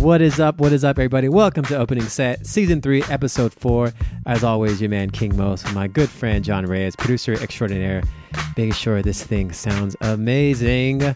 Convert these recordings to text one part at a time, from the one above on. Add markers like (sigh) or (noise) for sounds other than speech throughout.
What is up? What is up, everybody? Welcome to Opening Set, Season 3, Episode 4. As always, your man King Most, my good friend John Reyes, producer extraordinaire, making sure this thing sounds amazing. We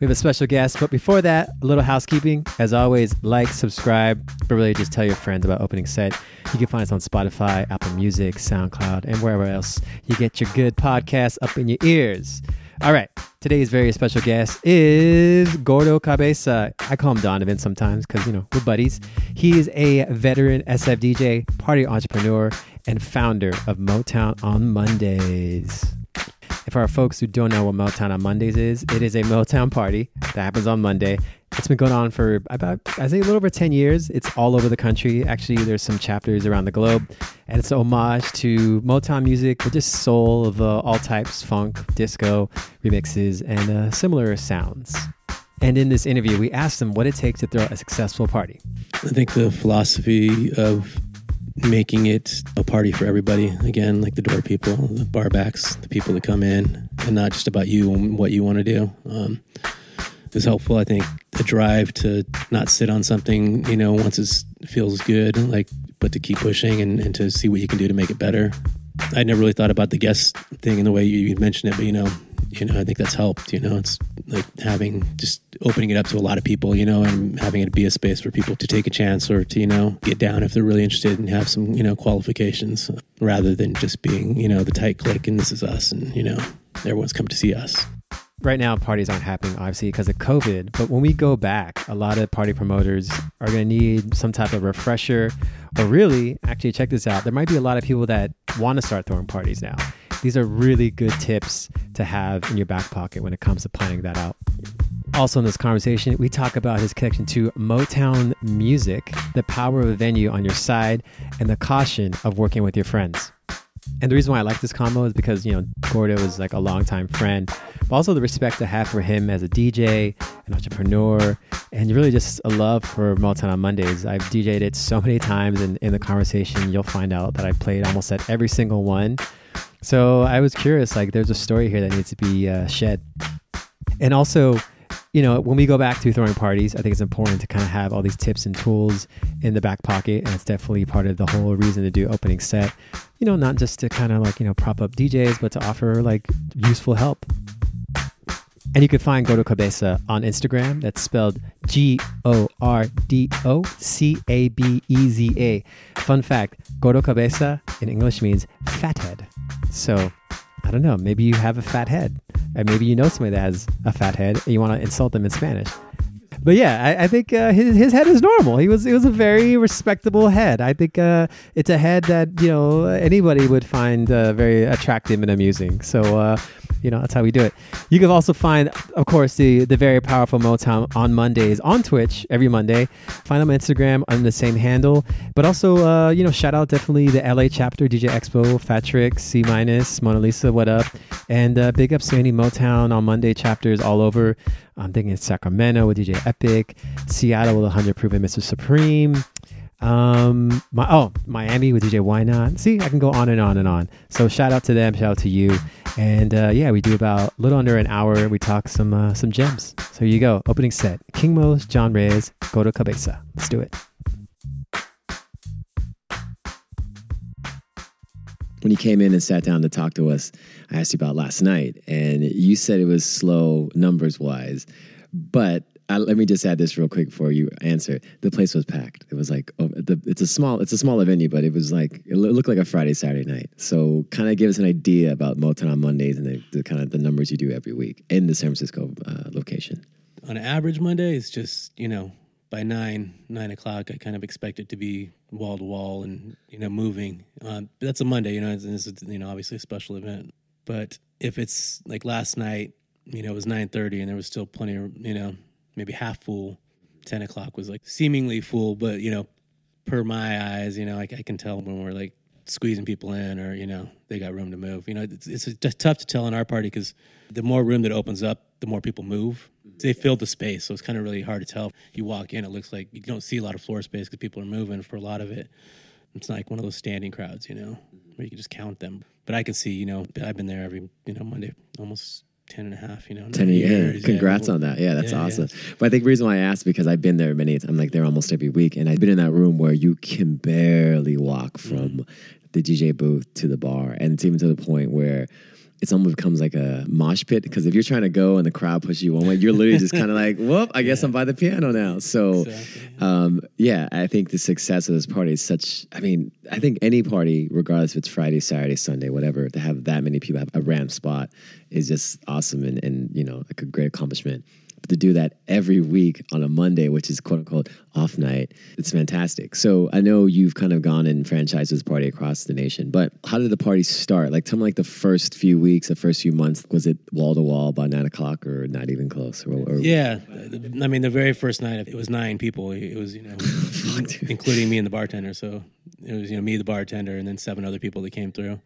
have a special guest, but before that, a little housekeeping. As always, like, subscribe, but really just tell your friends about Opening Set. You can find us on Spotify, Apple Music, SoundCloud, and wherever else you get your good podcasts up in your ears. All right. Today's very special guest is Gordo Cabeza. I call him Donovan sometimes because, you know, we're buddies. He is a veteran SF DJ, party entrepreneur, and founder of Motown on Mondays. And for our folks who don't know what Motown on Mondays is, it is a Motown party that happens on Monday. It's been going on for about, I think, a little over 10 years. It's all over the country. Actually, there's some chapters around the globe. And it's homage to Motown music, but just soul of uh, all types funk, disco, remixes, and uh, similar sounds. And in this interview, we asked them what it takes to throw a successful party. I think the philosophy of making it a party for everybody again like the door people the barbacks the people that come in and not just about you and what you want to do um, is helpful i think the drive to not sit on something you know once it feels good like but to keep pushing and, and to see what you can do to make it better i never really thought about the guest thing in the way you, you mentioned it but you know you know, I think that's helped. You know, it's like having just opening it up to a lot of people, you know, and having it be a space for people to take a chance or to, you know, get down if they're really interested and have some, you know, qualifications rather than just being, you know, the tight click and this is us and, you know, everyone's come to see us. Right now, parties aren't happening, obviously, because of COVID. But when we go back, a lot of party promoters are going to need some type of refresher. Or really, actually, check this out. There might be a lot of people that want to start throwing parties now. These are really good tips to have in your back pocket when it comes to planning that out. Also, in this conversation, we talk about his connection to Motown music, the power of a venue on your side, and the caution of working with your friends. And the reason why I like this combo is because, you know, Gordo is like a longtime friend, but also the respect I have for him as a DJ, an entrepreneur, and really just a love for Motown on Mondays. I've DJed it so many times, and in the conversation, you'll find out that I played almost at every single one. So I was curious, like, there's a story here that needs to be uh, shed. And also, you know, when we go back to throwing parties, I think it's important to kind of have all these tips and tools in the back pocket. And it's definitely part of the whole reason to do opening set, you know, not just to kind of like, you know, prop up DJs, but to offer like useful help. And you can find Gordo Cabeza on Instagram. That's spelled G O R D O C A B E Z A. Fun fact Gordo Cabeza in English means fat head. So I don't know. Maybe you have a fat head. And maybe you know somebody that has a fat head and you want to insult them in Spanish. But yeah, I, I think uh, his his head is normal. He was it was a very respectable head. I think uh, it's a head that you know anybody would find uh, very attractive and amusing. So uh, you know that's how we do it. You can also find, of course, the the very powerful Motown on Mondays on Twitch every Monday. Find them on Instagram on the same handle. But also, uh, you know, shout out definitely the LA chapter, DJ Expo, Fatrick, C minus, Mona Lisa, what up, and uh, big ups to any Motown on Monday chapters all over. I'm thinking Sacramento with DJ Epic, Seattle with 100 Proven Mr. Supreme. Um, my oh, Miami with DJ Why Not. See, I can go on and on and on. So shout out to them, shout out to you, and uh, yeah, we do about a little under an hour. We talk some uh, some gems. So here you go, opening set. King Most, John Reyes, Gordo Cabeza. Let's do it. When you came in and sat down to talk to us, I asked you about last night, and you said it was slow numbers wise, but let me just add this real quick before you answer. The place was packed. It was like oh, the, it's a small it's a smaller venue, but it was like it looked like a Friday Saturday night. So kind of give us an idea about Motown on Mondays and the, the kind of the numbers you do every week in the San Francisco uh, location. On average Monday, it's just you know by nine nine o'clock, I kind of expect it to be wall to wall and you know moving. But that's a Monday, you know, it's, it's you know obviously a special event. But if it's like last night, you know, it was nine thirty and there was still plenty of you know maybe half full. Ten o'clock was like seemingly full, but you know, per my eyes, you know, I, I can tell when we're like squeezing people in, or you know, they got room to move. You know, it's, it's just tough to tell in our party because the more room that opens up, the more people move. They fill the space, so it's kind of really hard to tell. You walk in, it looks like you don't see a lot of floor space because people are moving for a lot of it. It's like one of those standing crowds, you know, where you can just count them. But I can see, you know, I've been there every, you know, Monday, almost 10 and a half, you know. 10 nine years. yeah. Congrats on that. Yeah, that's Yeah, yeah. awesome. But I think the reason why I asked because I've been there many I'm like there almost every week and I've been in that room where you can barely walk Mm. from the DJ booth to the bar and it's even to the point where it's almost becomes like a mosh pit because if you're trying to go and the crowd pushes you one way, you're literally just kind of like, whoop, I guess I'm by the piano now. So, Exactly. um, yeah, I think the success of this party is such. I mean, I think any party, regardless if it's Friday, Saturday, Sunday, whatever, to have that many people have a ramp spot is just awesome and, and you know like a great accomplishment. But to do that every week on a Monday, which is quote unquote off night, it's fantastic. So I know you've kind of gone and franchised this party across the nation, but how did the party start? Like, tell me, like the first few weeks, the first few months, was it wall to wall by nine o'clock or not even close? Or, or Yeah, I mean, the very first night it was nine people. It was you know, (laughs) including me and the bartender. So it was you know me, the bartender, and then seven other people that came through.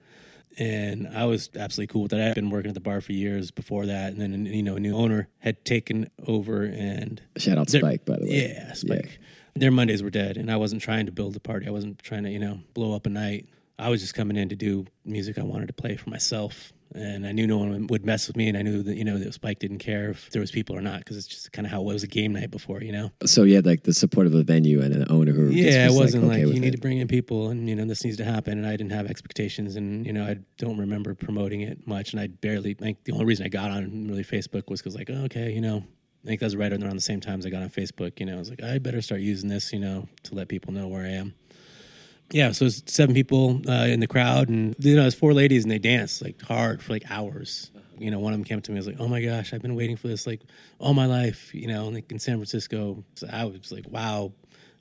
And I was absolutely cool with that. I had been working at the bar for years before that, and then you know, a new owner had taken over, and Shout out Spike, by the way. yeah, Spike. Their Mondays were dead, and I wasn't trying to build a party. I wasn't trying to, you know, blow up a night. I was just coming in to do music I wanted to play for myself, and I knew no one would mess with me, and I knew that you know that Spike didn't care if there was people or not because it's just kind of how it was a game night before, you know. So you had like the support of a venue and an owner who just Yeah, it was wasn't like, okay with you need it. to bring in people, and you know this needs to happen, and I didn't have expectations, and you know I don't remember promoting it much, and I barely like the only reason I got on really Facebook was because like oh, okay, you know. I think that was right around the same time as I got on Facebook. You know, I was like, I better start using this, you know, to let people know where I am. Yeah, so it's seven people uh, in the crowd, and you know, it's four ladies, and they dance like hard for like hours. You know, one of them came up to me, and was like, "Oh my gosh, I've been waiting for this like all my life." You know, like in San Francisco, so I was like, "Wow,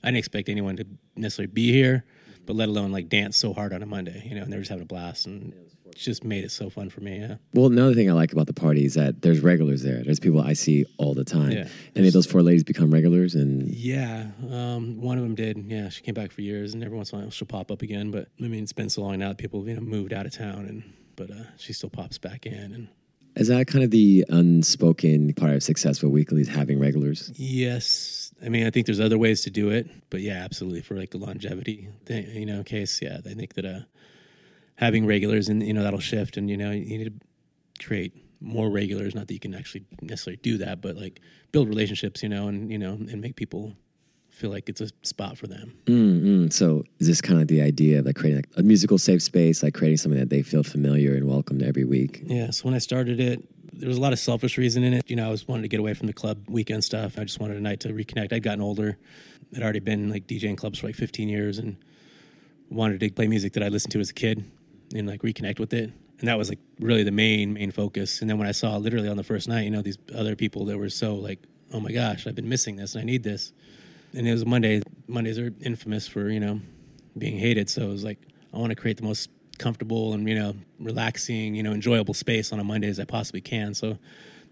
I didn't expect anyone to necessarily be here, but let alone like dance so hard on a Monday." You know, and they're just having a blast, and just made it so fun for me. Yeah, Well, another thing I like about the party is that there's regulars there. There's people I see all the time. Yeah. Any of those four ladies become regulars, and yeah. Um, one of them did. Yeah, she came back for years, and every once in a while she'll pop up again. But I mean, it's been so long now that people you know moved out of town, and but uh, she still pops back in, and is that kind of the unspoken part of successful weeklies having regulars? Yes, I mean I think there's other ways to do it, but yeah, absolutely for like the longevity thing, you know, case. Yeah, I think that uh, having regulars and you know that'll shift, and you know you need to create more regulars. Not that you can actually necessarily do that, but like build relationships, you know, and you know and make people feel like it's a spot for them. Mm-mm. So is this kind of the idea of like creating like a musical safe space, like creating something that they feel familiar and welcomed every week? Yeah. So when I started it, there was a lot of selfish reason in it. You know, I was wanting to get away from the club weekend stuff. I just wanted a night to reconnect. I'd gotten older. I'd already been like DJing clubs for like 15 years and wanted to play music that I listened to as a kid and like reconnect with it. And that was like really the main main focus. And then when I saw literally on the first night, you know, these other people that were so like, oh my gosh, I've been missing this and I need this. And it was Monday. Mondays are infamous for you know being hated. So it was like I want to create the most comfortable and you know relaxing, you know enjoyable space on a Monday as I possibly can. So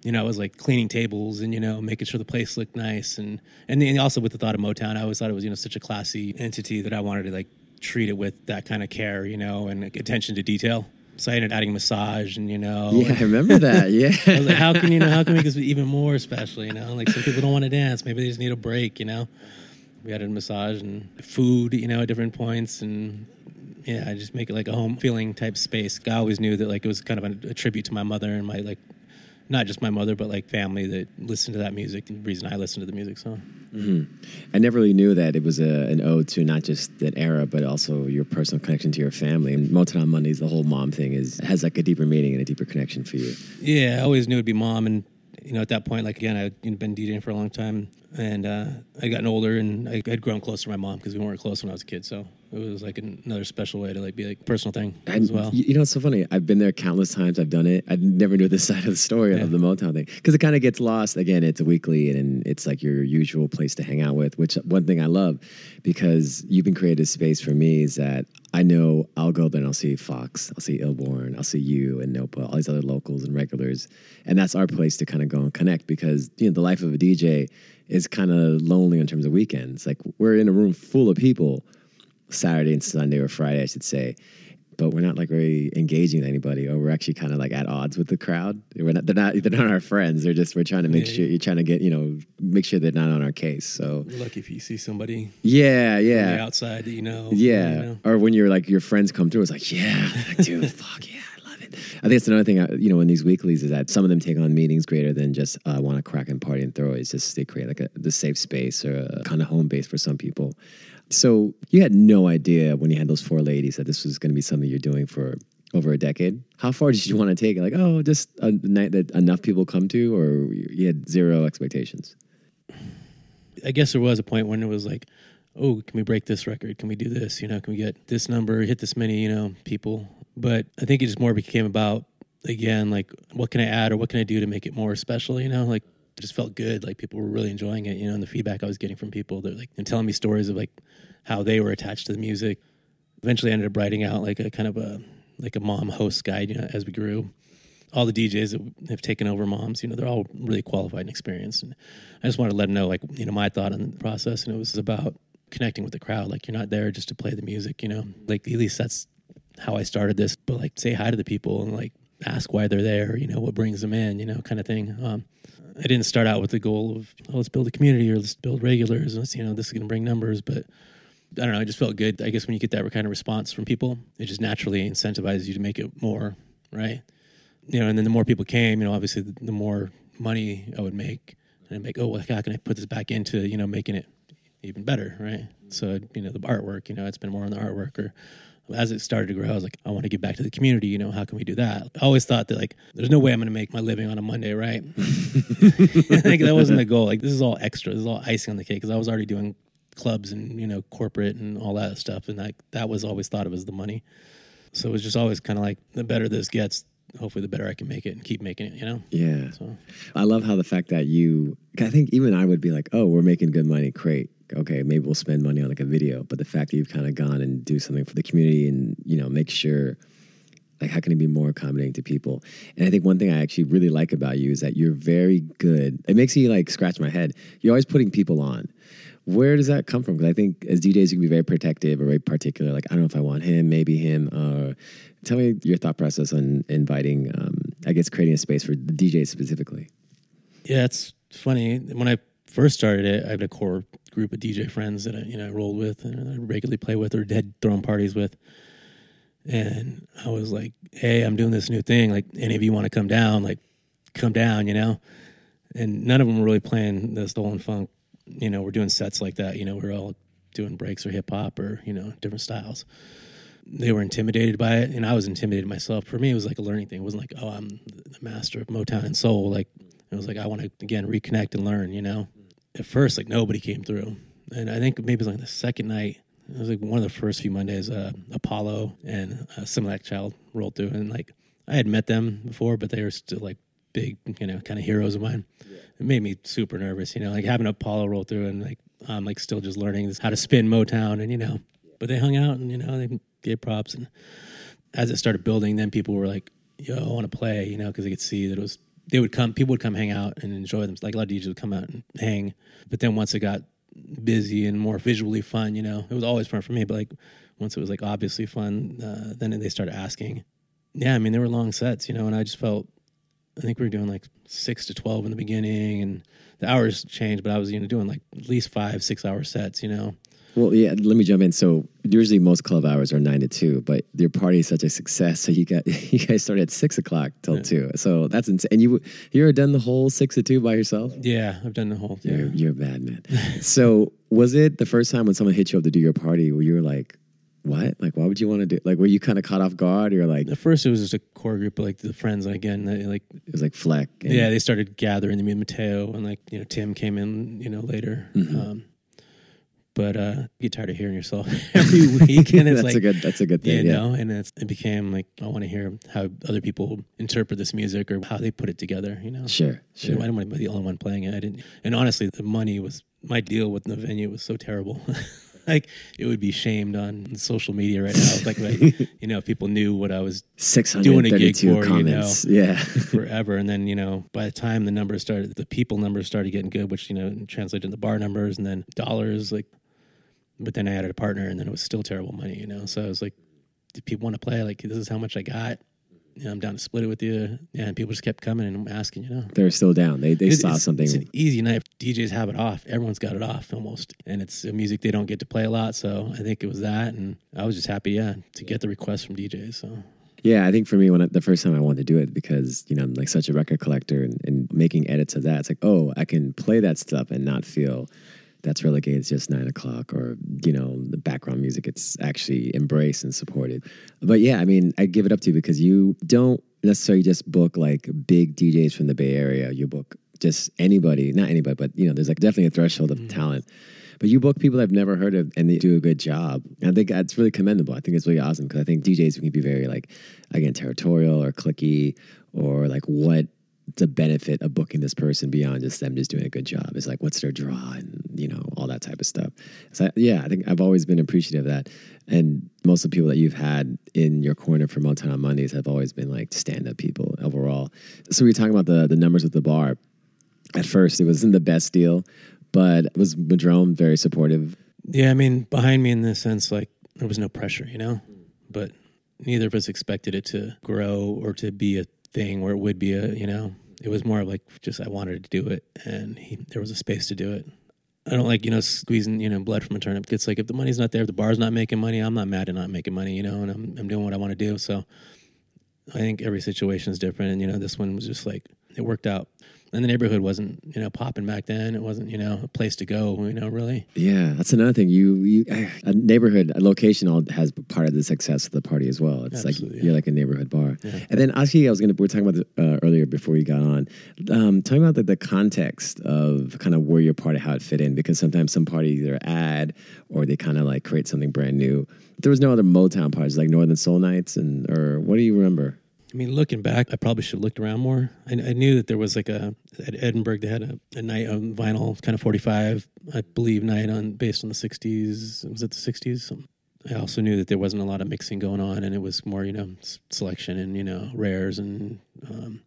you know I was like cleaning tables and you know making sure the place looked nice and and then also with the thought of Motown, I always thought it was you know such a classy entity that I wanted to like treat it with that kind of care, you know, and attention to detail. So I ended up adding massage and you know Yeah, I remember that. Yeah. (laughs) I was like, how can you know? How can we make this (laughs) even more special? You know, like some people don't want to dance. Maybe they just need a break. You know, we added massage and food. You know, at different points, and yeah, I just make it like a home feeling type space. I always knew that like it was kind of a, a tribute to my mother and my like, not just my mother, but like family that listened to that music. And the reason I listened to the music. So I never really knew that it was a, an ode to not just an era, but also your personal connection to your family. And Motown Mondays, the whole mom thing is has like a deeper meaning and a deeper connection for you. Yeah, I always knew it'd be mom, and you know, at that point, like again, I'd you know, been DJing for a long time, and uh, I gotten older, and I had grown close to my mom because we weren't close when I was a kid, so it was like another special way to like be like personal thing as well. You know, it's so funny. I've been there countless times. I've done it. I never knew this (laughs) side of the story Yeah. of the Motown thing because it kind of gets lost. Again, it's a weekly and it's like your usual place to hang out with. Which one thing I love because you've been created a space for me is that I know I'll go there and I'll see Fox, I'll see Ilborn, I'll see you and Nopa, all these other locals and regulars, and that's our place to kind of go and connect because you know the life of a DJ is kind of lonely in terms of weekends. Like we're in a room full of people. Saturday and Sunday or Friday, I should say. But we're not like very engaging with anybody, or we're actually kind of like at odds with the crowd. We're not, they're not. They're not our friends. They're just we're trying to make Yeah. sure you're trying to get you know make sure they're not on our case. So lucky if you see somebody yeah, yeah, outside that you know. yeah. you know. Or when you're like your friends come through, it's like yeah, like, dude, (laughs) fuck yeah, I love it. I think it's another thing, you know, in these weeklies is that some of them take on meanings greater than just uh, want to crack and party and throw. It's just they create like a the safe space or a kind of home base for some people. So you had no idea when you had those four ladies that this was going to be something you're doing for over a decade. How far did you want to take it? Like, oh, just a night that enough people come to, or you had zero expectations? I guess there was a point when it was like, oh, can we break this record? Can we do this? You know, can we get this number, hit this many, you know, people? But I think it just more became about again, like what can I add or what can I do to make it more special? You know, like just felt good. Like people were really enjoying it. You know, and the feedback I was getting from people, they're like and telling me stories of like how they were attached to the music. Eventually, I ended up writing out like a kind of a like a mom host guide. You know, as we grew, all the DJs that have taken over moms, you know, they're all really qualified and experienced. And I just wanted to let them know, like, you know, my thought on the process. And it was about connecting with the crowd. Like, you're not there just to play the music, you know, like, at least that's how I started this. But like, say hi to the people and like ask why they're there, you know, what brings them in, you know, kind of thing. Um, I didn't start out with the goal of, oh, let's build a community or let's build regulars. Let's, you know, this is going to bring numbers. But I don't know. It just felt good. I guess when you get that kind of response from people, it just naturally incentivizes you to make it more, right? you know, and then the more people came, you know, obviously the, the more money I would make, and I'd make, oh, well, how can I put this back into, you know, making it even better, right? So, you know, the artwork, you know, it's been more on the artwork or as it started to grow, I was like, I want to give back to the community. You know, how can we do that? I always thought that like, there's no way I'm going to make my living on a Monday, right? (laughs) (laughs) like that wasn't the goal. Like this is all extra. This is all icing on the cake because I was already doing clubs and you know corporate and all that stuff, and like that was always thought of as the money. So it was just always kind of like the better this gets, hopefully the better I can make it and keep making it, you know? Yeah. So I love how the fact that you, I think even I would be like, oh, we're making good money. Great. Okay, maybe we'll spend money on like a video. But the fact that you've kind of gone and do something for the community and, you know, make sure, like, how can it be more accommodating to people? And I think one thing I actually really like about you is that you're very good. It makes me like scratch my head. You're always putting people on. Where does that come from? Because I think as DJs, you can be very protective or very particular. Like, I don't know if I want him, maybe him. Uh, tell me your thought process on inviting, um, I guess, creating a space for the DJs specifically. Yeah, it's funny. When I first started it, I had a core group of DJ friends that I, you know, I rolled with and I regularly play with or had thrown parties with. And I was like, hey, I'm doing this new thing. Like, any of you want to come down? Like, come down, you know? And none of them were really playing the stolen funk. You know, we're doing sets like that. You know, we're all doing breaks or hip hop or, you know, different styles. They were intimidated by it, and I was intimidated myself. For me, it was like a learning thing. It wasn't like, oh, I'm the master of Motown and soul. Like, it was like, I want to, again, reconnect and learn, you know? At first, like, nobody came through. And I think maybe it was like the second night, it was like one of the first few Mondays, uh, Apollo and uh, Similak Child rolled through. And like, I had met them before, but they were still like big, you know, kind of heroes of mine. Yeah. It made me super nervous, you know, like having Apollo roll through and like, I'm like still just learning how to spin Motown and, you know, but they hung out and, you know, they gave props. And as it started building, then people were like, yo, I want to play, you know, because they could see that it was, they would come, people would come hang out and enjoy them. Like a lot of DJs would come out and hang. But then once it got busy and more visually fun, you know, it was always fun for me. But like once it was like obviously fun, uh, then they started asking. Yeah, I mean, there were long sets, you know, and I just felt, I think we were doing like six to 12 in the beginning and the hours changed, but I was, you know, doing like at least five, six hour sets, you know. Well, yeah. Let me jump in. So usually most club hours are nine to two, but your party is such a success, so you got (laughs) you guys started at six o'clock till yeah. two. So that's insane. And you you ever done the whole six to two by yourself? Yeah, I've done the whole. Yeah. You're, you're a bad man. (laughs) so was it the first time when someone hit you up to do your party where you were like, what? Like, why would you want to do? Like, were you kind of caught off guard? Or like, at first it was just a core group, of, like the friends. Again, they, like it was like Fleck. yeah, they started gathering. Me and Mateo, and like you know, Tim came in, you know, later. Mm-hmm. Um, but uh, you get tired of hearing yourself (laughs) (laughs) every week, and it's that's like a good that's a good thing, you yeah. know. And it's, it became like I want to hear how other people interpret this music or how they put it together, you know. Sure, sure. I don't want to be the only one playing it. I didn't, and honestly, the money was my deal with the venue was so terrible. (laughs) like it would be shamed on social media right now. Like, like you know, if people knew what I was doing a gig for, comments. you know, yeah, forever. And then you know, by the time the numbers started, the people numbers started getting good, which you know translated into bar numbers, and then dollars. Like, but then I added a partner, and then it was still terrible money. You know, so I was like, do people want to play? Like, this is how much I got. You know, I'm down to split it with you. Yeah, and people just kept coming and asking, you know. They're still down. They they it's, saw it's, something. It's an easy night. DJs have it off. Everyone's got it off almost. And it's a music they don't get to play a lot. So I think it was that. And I was just happy, yeah, to get the request from DJs. So Yeah, I think for me, when I, the first time I wanted to do it, because you know I'm like such a record collector and, and making edits of that, it's like, oh, I can play that stuff and not feel that's relegated to just nine o'clock or you know the background music. It's actually embraced and supported. But yeah, I mean, I give it up to you because you don't necessarily just book like big DJs from the Bay Area. You book just anybody, not anybody, but you know, there's like definitely a threshold of mm. talent. But you book people I've never heard of and they do a good job. And I think that's really commendable. I think it's really awesome because I think DJs can be very like, again, territorial or clicky or like what the benefit of booking this person beyond just them just doing a good job. Is like what's their draw and you know all that type of stuff. So yeah i think i've always been appreciative of that. And most of the people that you've had in your corner for on mondays have always been like stand-up people overall. So we were talking about the the numbers with the bar. At first it wasn't the best deal but it was madrone very supportive. Yeah, I mean, behind me in the sense, like there was no pressure, you know, but neither of us expected it to grow or to be a thing where it would be a, you know, it was more like just I wanted to do it, and he, there was a space to do it. I don't like you know squeezing you know blood from a turnip. It's like if the money's not there, if the bar's not making money, I'm not mad at not making money, you know, and I'm I'm doing what I want to do. So I think every situation is different, and you know this one was just like it worked out. And the neighborhood wasn't you know popping back then. It wasn't you know a place to go. You know really. Yeah, that's another thing. You, you a neighborhood, a location, all has part of the success of the party as well. It's Absolutely, like yeah. you're like a neighborhood bar. Yeah. And then actually, I was gonna we were talking about this, uh, earlier before you got on. Um, talking about the, the context of kind of where your party, how it fit in, because sometimes some parties either add or they kind of like create something brand new. There was no other Motown parties like Northern Soul Nights, and or what do you remember? I mean, looking back, I probably should have looked around more. I, I knew that there was like a at Edinburgh they had a, a night on vinyl, kind of forty five, I believe, night on based on the sixties. Was it the sixties? I also knew that there wasn't a lot of mixing going on, and it was more you know selection and you know rares and. Um,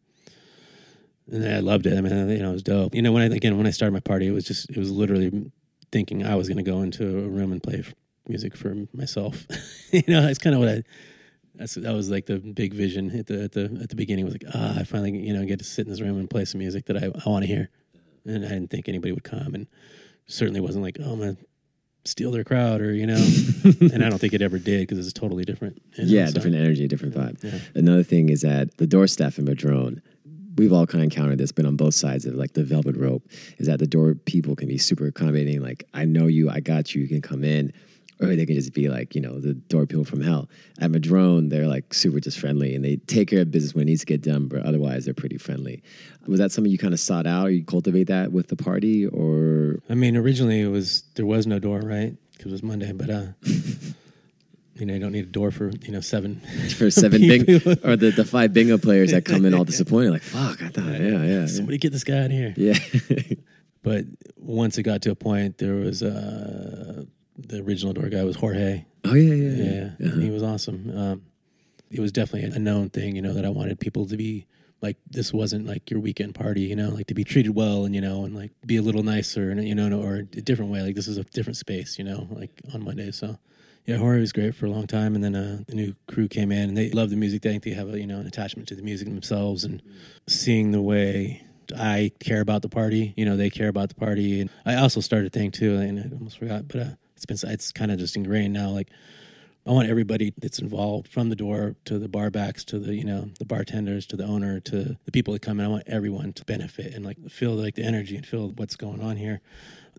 and I loved it. I mean, you know, it was dope. You know, when I again when I started my party, it was just it was literally thinking I was going to go into a room and play music for myself. (laughs) you know, that's kind of what I that's that was like the big vision at the at the at the beginning was like ah I finally you know get to sit in this room and play some music that I, I want to hear, and I didn't think anybody would come, and certainly wasn't like oh I'm gonna steal their crowd or you know, (laughs) and I don't think it ever did because it's totally different. you know, Yeah, so- different energy, different vibe. Yeah. Another thing is that the door staff in Madrone, we've all kind of encountered this, been on both sides of like the velvet rope, is that the door people can be super accommodating. Like, I know you, I got you, you can come in. Or they can just be like, you know, the door people from hell. At Madrone, they're like super just friendly and they take care of business when it needs to get done, but otherwise they're pretty friendly. Was that something you kind of sought out or you cultivate that with the party or I mean, originally it was there was no door, right? Because it was Monday, but uh, (laughs) you know, you don't need a door for you know seven. (laughs) for seven bing (laughs) People. or the, the five bingo players that come in all disappointed, like, fuck, I thought, yeah, yeah. yeah. Somebody get this guy of here. Yeah. But once it got to a point, there was uh, the original door guy was Jorge. oh yeah, yeah, Yeah, yeah. Uh-huh. and he was awesome. Um, it was definitely a known thing, you know, that I wanted people to be like this wasn't like your weekend party, you know, like to be treated well and you know, and like be a little nicer and you know, or a different way. Like this is a different space, you know, like on Monday. So yeah, Jorge was great for a long time, and then uh, the new crew came in and they love the music. They think they have a you know an attachment to the music themselves, and seeing the way. I care about the party, you know. They care about the party, and I also started a thing too, and I almost forgot, but uh, it's been it's kind of just ingrained now. Like I want everybody that's involved, from the door to the bar backs to the you know the bartenders to the owner to the people that come in. I want everyone to benefit and like feel like the energy and feel what's going on here.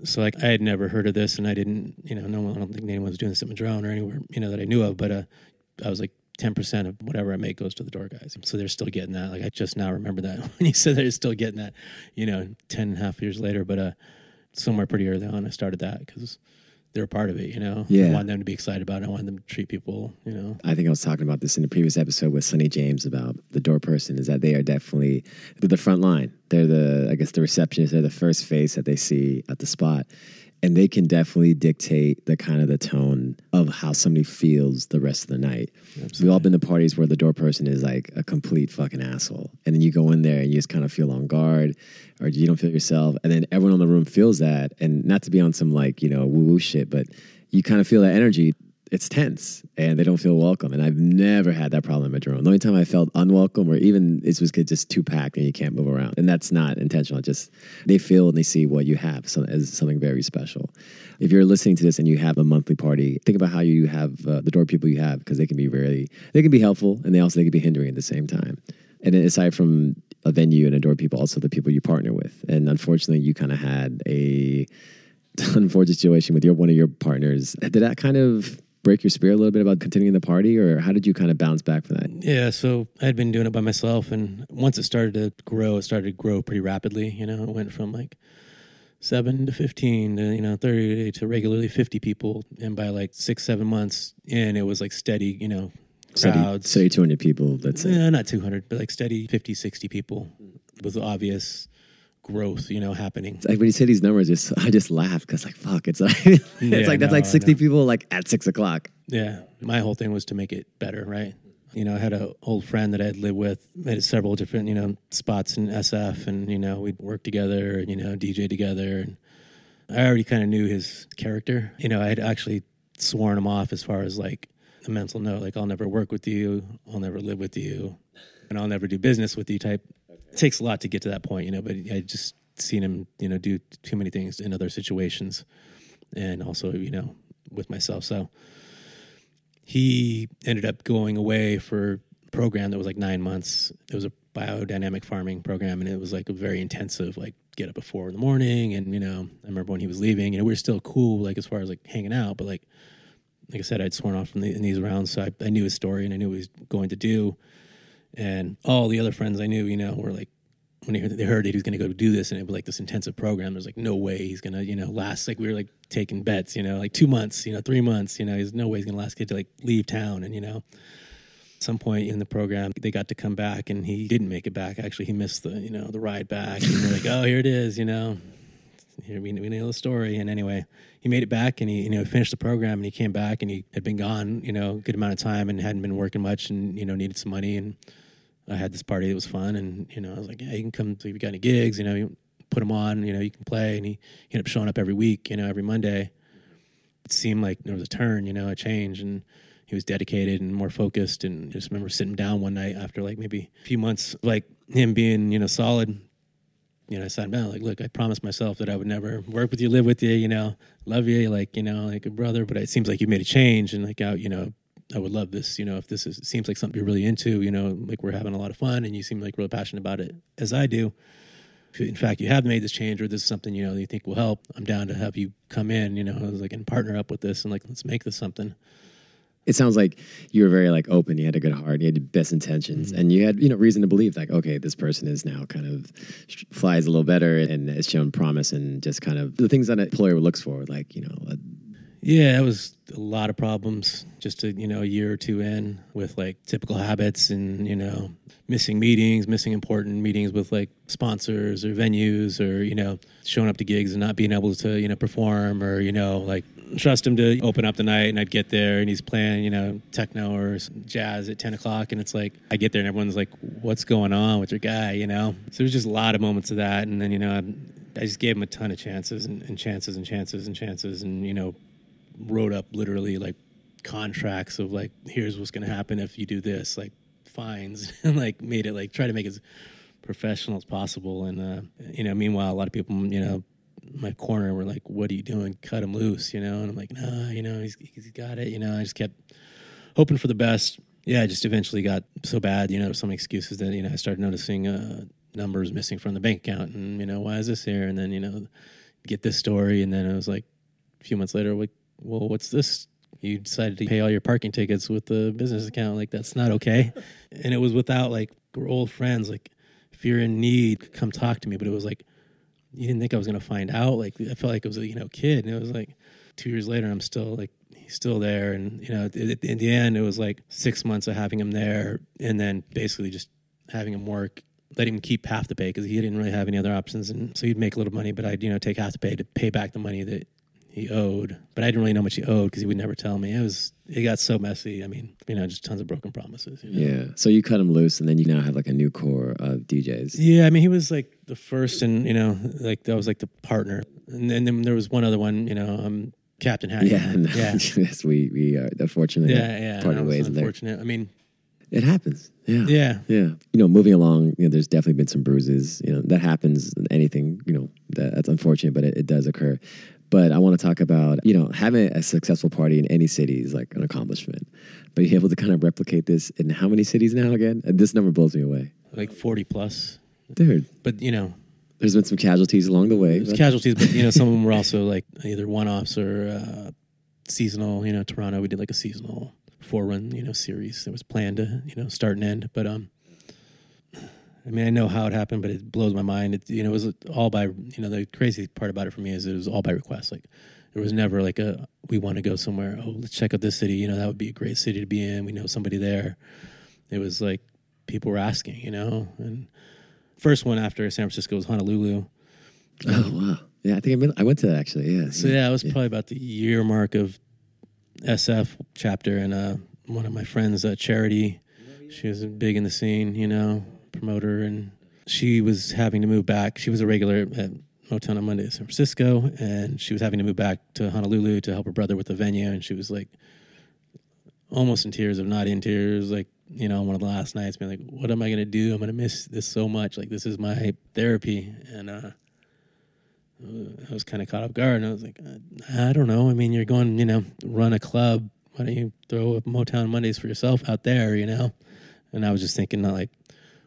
So like I had never heard of this, and I didn't you know no one I don't think anyone was doing this at Madrone or anywhere you know that I knew of. But uh, I was like. 10% of whatever I make goes to the door guys. So they're still getting that. Like I just now remember that (laughs) when you said they're still getting that, you know, 10 and a half years later. But uh, somewhere pretty early on, I started that because they're a part of it, you know? Yeah. I want them to be excited about it. I want them to treat people, you know? I think I was talking about this in the previous episode with Sonny James about the door person. Is that they are definitely the front line. They're the I guess the receptionist. They're the first face that they see at the spot, and they can definitely dictate the kind of the tone of how somebody feels the rest of the night. We've all been to parties where the door person is like a complete fucking asshole, and then you go in there and you just kind of feel on guard, or you don't feel yourself, and then everyone in the room feels that. And not to be on some like you know woo woo shit, but you kind of feel that energy it's tense and they don't feel welcome. And I've never had that problem in at Madrone. The only time I felt unwelcome or even it was just too packed and you can't move around. And that's not intentional. Just they feel and they see what you have so, as something very special. If you're listening to this and you have a monthly party, think about how you have uh, the door people you have because they can be really, they can be helpful and they also they can be hindering at the same time. And aside from a venue and a door people, also the people you partner with. And unfortunately, you kind of had a (laughs) unfortunate situation with your one of your partners. Did that kind of break your spirit a little bit about continuing the party, or how did you kind of bounce back from that? Yeah, so I had been doing it by myself, and once it started to grow, it started to grow pretty rapidly. You know, it went from like seven to 15 to, you know, 30 to regularly 50 people. And by like six, seven months in, it was like steady, you know, crowds. Steady, steady 200 people, let's say. Yeah, not 200, but like steady 50, 60 people was obvious growth, you know, happening. Like when you say these numbers, just I just laugh because like fuck, it's like (laughs) it's Yeah, like that's no, like sixty people like at six o'clock. Yeah, my whole thing was to make it better, right? You know, I had an old friend that I'd lived with, made several different, you know, spots in SF, and you know, we'd work together, you know, DJ together, and I already kind of knew his character. You know, I had actually sworn him off as far as like a mental note, like I'll never work with you, I'll never live with you, and I'll never do business with you. Type. It takes a lot to get to that point, you know, but I just seen him, you know, do too many things in other situations, and also, you know, with myself. So he ended up going away for a program that was like nine months. It was a biodynamic farming program, and it was like a very intensive, like get up at four in the morning. And you know, I remember when he was leaving, you know, we were still cool, like as far as like hanging out, but like, like I said, I'd sworn off from the, in these rounds, so I, I knew his story and I knew what he was going to do. And all the other friends I knew, you know, were like, when they heard, they heard that he was going to go do this and it was like this intensive program, there's like no way he's going to, you know, last. Like we were like taking bets, you know, like two months, you know, three months, you know, there's no way he's going to last. Get to like leave town and, you know, at some point in the program, they got to come back and he didn't make it back. Actually, he missed the, you know, the ride back. And we're like, oh, here it is, you know, here we, we know the story. And anyway, he made it back and he, you know, finished the program and he came back and he had been gone, you know, a good amount of time and hadn't been working much and, you know, needed some money. And I had this party that was fun. And, you know, I was like, yeah, you can come, if you got any gigs, you know, you put them on, you know, you can play. And he, he ended up showing up every week, you know, every Monday. It seemed like there was a turn, you know, a change. And he was dedicated and more focused. And I just remember sitting down one night after like maybe a few months, like him being, you know, solid you know, I sat down, like, look, I promised myself that I would never work with you, live with you, you know, love you, like, you know, like a brother, but it seems like you made a change and like, out, you know, I would love this, you know, if this is, seems like something you're really into, you know, like we're having a lot of fun and you seem like really passionate about it as I do. If in fact you have made this change or this is something, you know, you think will help, I'm down to have you come in, you know, like, and partner up with this and like, let's make this something. It sounds like you were very like open. You had a good heart. You had the best intentions, Mm-hmm. and you had you know reason to believe like okay, this person is now kind of flies a little better and has shown promise and just kind of the things that an employer looks for, like you know uh, Yeah, it was a lot of problems just a you know a year or two in with like typical habits and you know missing meetings, missing important meetings with like sponsors or venues or you know showing up to gigs and not being able to you know perform or you know like trust him to open up the night and I'd get there and he's playing you know techno or jazz at ten o'clock and it's like I get there and everyone's like what's going on with your guy? You know? So there's just a lot of moments of that and then you know I, I just gave him a ton of chances and, and chances and chances and chances and you know wrote up literally like contracts of like here's what's going to happen if you do this like fines (laughs) and like made it like try to make it as professional as possible. And uh you know meanwhile a lot of people you know my corner were like what are you doing? Cut him loose you know? And i'm like nah you know he's, he's got it you know? I just kept hoping for the best. Yeah it just eventually got so bad you know some excuses that you know i started noticing uh numbers missing from the bank account and you know why is this here? And then you know get this story. And then i was like a few months later like well what's this? You decided to pay all your parking tickets with the business account. Like that's not okay. (laughs) And it was without like we're old friends. Like if you're in need come talk to me. But it was like you didn't think i was going to find out? Like i felt like it was a you know kid. And it was like two years later i'm still like he's still there. And you know at in the end it was like six months of having him there and then basically just having him work letting him keep half the pay because he didn't really have any other options. And so he'd make a little money but i'd you know take half the pay to pay back the money that he owed, but I didn't really know how much he owed because he would never tell me. It was it got so messy. I mean, you know, just tons of broken promises. You know? yeah. So you cut him loose, and then you now have like a new core of DJs. Yeah, I mean, he was like the first, and you know, like that was like the partner, and then, then there was one other one. You know, um, Captain Hattie. Yeah, and yeah, (laughs) yes, we we are unfortunate. yeah, yeah. Parted that was ways there. unfortunate. I mean, It happens. Yeah. yeah, Yeah. You know, moving along, you know, there's definitely been some bruises. You know, that happens. Anything, you know, that, that's unfortunate, but it, it does occur. But I want to talk about, you know, having a successful party in any city is like an accomplishment. But you're able to kind of replicate this in how many cities now again? Uh, This number blows me away. like forty plus. Dude, But you know, there's been some casualties along the way. There's but- casualties, but you know, some of them were (laughs) also like either one-offs or uh, seasonal. You know, Toronto, we did like a seasonal four-run, you know, series that was planned to, you know, start and end. But um, I mean, I know how it happened, but it blows my mind. It, you know, it was all by, you know, the crazy part about it for me is it was all by request. Like, there was never like a we want to go somewhere. Oh, let's check out this city. You know, that would be a great city to be in. We know somebody there. It was like people were asking, you know, and first one after San Francisco was Honolulu. Oh, wow. Yeah, I think I, been, I went to that actually. Yeah. So yeah, it was probably about the year mark of SF chapter, and uh, one of my friends, uh, Charity, she was big in the scene, you know, promoter, and she was having to move back. She was a regular at Motown on Monday in San Francisco, and she was having to move back to Honolulu to help her brother with the venue, and she was like almost in tears, if not in tears, like you know, one of the last nights, being like, "What am I gonna do? I'm gonna miss this so much. Like this is my therapy," and. uh I was kind of caught off guard, and I was like, I don't know. I mean, you're going, you know, run a club. Why don't you throw up Motown Mondays for yourself out there, you know? And I was just thinking, not like,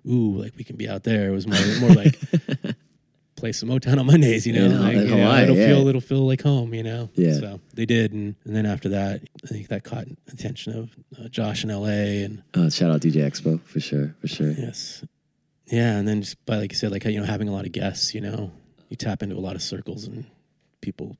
ooh, like we can be out there. It was more, more like (laughs) play some Motown on Mondays, you know? In like, you know, it'll yeah. feel, it'll feel like home, you know? Yeah. So they did, and, and then after that, I think that caught attention of uh, Josh in L.A. and Uh, shout out DJ Expo for sure. For sure. Yes. Yeah, and then just by like you said, like you know, having a lot of guests, you know, you tap into a lot of circles and people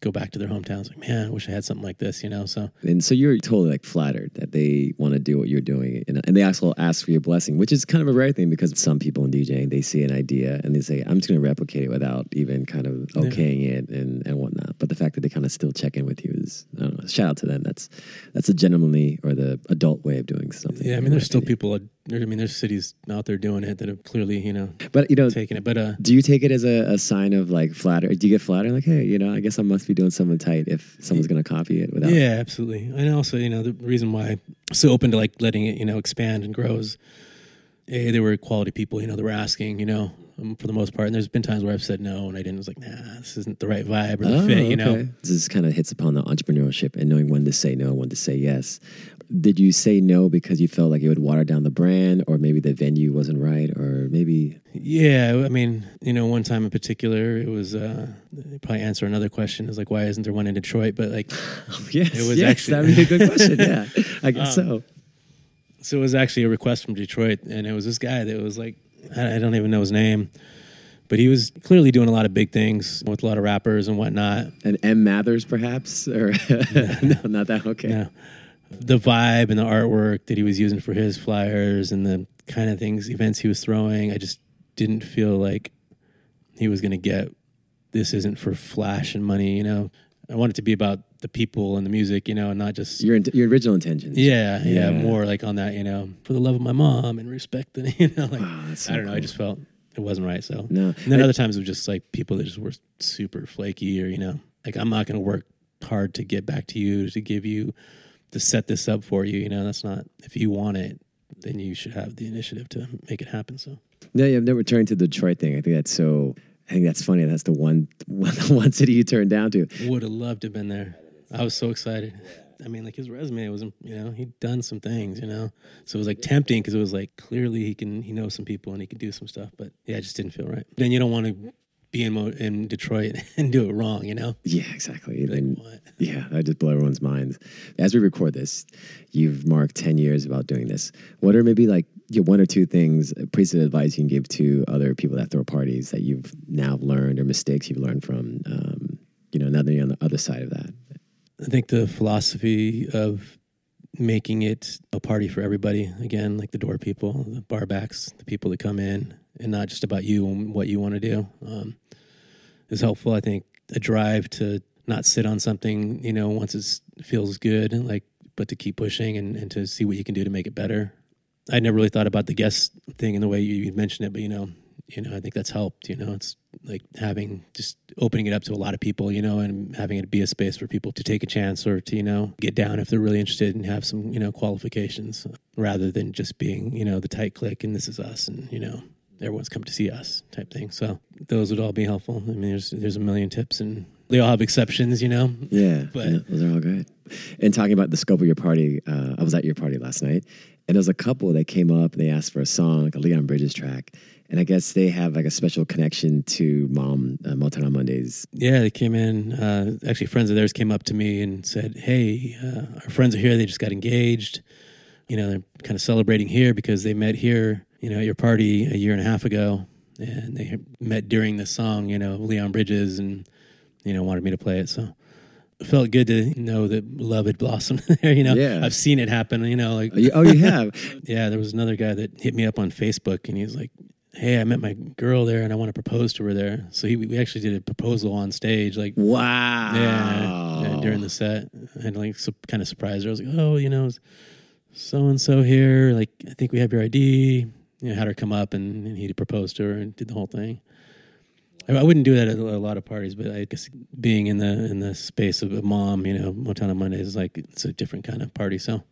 go back to their hometowns like, man, I wish I had something like this, you know. So And so you're totally like flattered that they want to do what you're doing, and, and they also ask for your blessing, which is kind of a rare thing because some people in DJing they see an idea and they say, "I'm just going to replicate it without even kind of okaying it and and whatnot." But the fact that they kind of still check in with you is, I don't know, shout out to them. That's that's a gentlemanly or the adult way of doing something. yeah, I mean, there's still people. I mean, there's cities out there doing it that have clearly, you know, but you know. taken it. But uh, Do you take it as a, a sign of like flatter? Do you get flattered? Like, hey, you know, I guess I must be doing something tight if someone's going to copy it without. Yeah, absolutely. And also, you know, the reason why I'm so open to like letting it, you know, expand and grow is a they were quality people, you know, that were asking, you know, um, for the most part. And there's been times where I've said no and I didn't. I was like, nah, this isn't the right vibe or the Oh, fit, you know. This kind of hits upon the entrepreneurship and knowing when to say no, when to say yes. Did you say no because you felt like it would water down the brand, or maybe the venue wasn't right, or maybe Yeah, I mean, you know, one time in particular, it was uh, probably answer another question is like, why isn't there one in Detroit? But like, (laughs) yes, It was yes, actually- that'd be a good question. (laughs) Yeah, I guess Um, so. so it was actually a request from Detroit, and it was this guy that was like, I, don't even know his name, but he was clearly doing a lot of big things with a lot of rappers and whatnot. And M Mathers, perhaps, or (laughs) no, not that. Okay, Yeah. The vibe and the artwork that he was using for his flyers and the kind of things, events he was throwing, I just didn't feel like he was going to get this isn't for flash and money, you know. I want it to be about the people and the music, you know, and not just your your original intentions. yeah, yeah, Yeah. more like on that, you know, for the love of my mom and respect, and (laughs) you know, like Wow, so I don't know, I just felt it wasn't right. So No, and then other times it was just like people that just were super flaky, or you know, like I'm not going to work hard to get back to you to give you to set this up for you. You know, that's not if you want it, then you should have the initiative to make it happen. So No, yeah, I've never turned to the Detroit thing. I think that's so. I think that's funny. That's the one (laughs) one, one city you turned down to. would have loved to have been there. I was so excited. I mean, like his resume was, you know, he'd done some things, you know, so it was like tempting because it was like clearly he can, he knows some people and he can do some stuff, but yeah, it just didn't feel right. Then you don't want to be in Mo- in Detroit (laughs) and do it wrong, you know. Yeah, exactly. Like, And-? Yeah, that just blow everyone's minds. As we record this, you've marked 10 years about doing this. What are maybe like you know, one or two things, a piece of advice you can give to other people that throw parties that you've now learned or mistakes you've learned from, um, you know, now that you're on the other side of that? I think the philosophy of making it a party for everybody again, like the door people, the bar backs, the people that come in, and not just about you and what you want to do, um, is helpful. I think a drive to not sit on something, you know, once it feels good, like, but to keep pushing and, and to see what you can do to make it better. I never really thought about the guest thing in the way you you mentioned it, but you know, you know, I think that's helped. You know, it's like having just opening it up to a lot of people, you know, and having it be a space for people to take a chance or to, you know, get down if they're really interested and have some, you know, qualifications rather than just being, you know, the tight click and this is us and, you know, everyone's come to see us type thing. So those would all be helpful. I mean, there's there's a million tips and they all have exceptions, you know. Yeah, (laughs) But- yeah, those are all good. And talking about the scope of your party, uh, I was at your party last night, and there was a couple that came up and they asked for a song, like a Leon Bridges track, and I guess they have like a special connection to Mom uh, Motown on Mondays. Yeah, they came in. Uh, actually, friends of theirs came up to me and said, "Hey, uh, our friends are here. They just got engaged. You know, they're kind of celebrating here because they met here, you know, at your party a year and a half ago, and they met during the song, you know, Leon Bridges, and you know, wanted me to play it. So it felt good to know that love had blossomed (laughs) there. You know, Yeah. I've seen it happen. You know, like Oh, you, oh, have? (laughs) yeah, there was another guy that hit me up on Facebook, and he was like, "Hey, I met my girl there, and I want to propose to her there." So he, we actually did a proposal on stage, like wow. yeah, yeah, during the set, and like su- kind of surprised her. I was like, "Oh, you know, so and so here. Like, I think we have your ID." You know, had her come up, and, and he proposed to her and did the whole thing. I, I wouldn't do that at a lot of parties, but I guess being in the in the space of a mom, you know, Motown on Mondays is like it's a different kind of party. So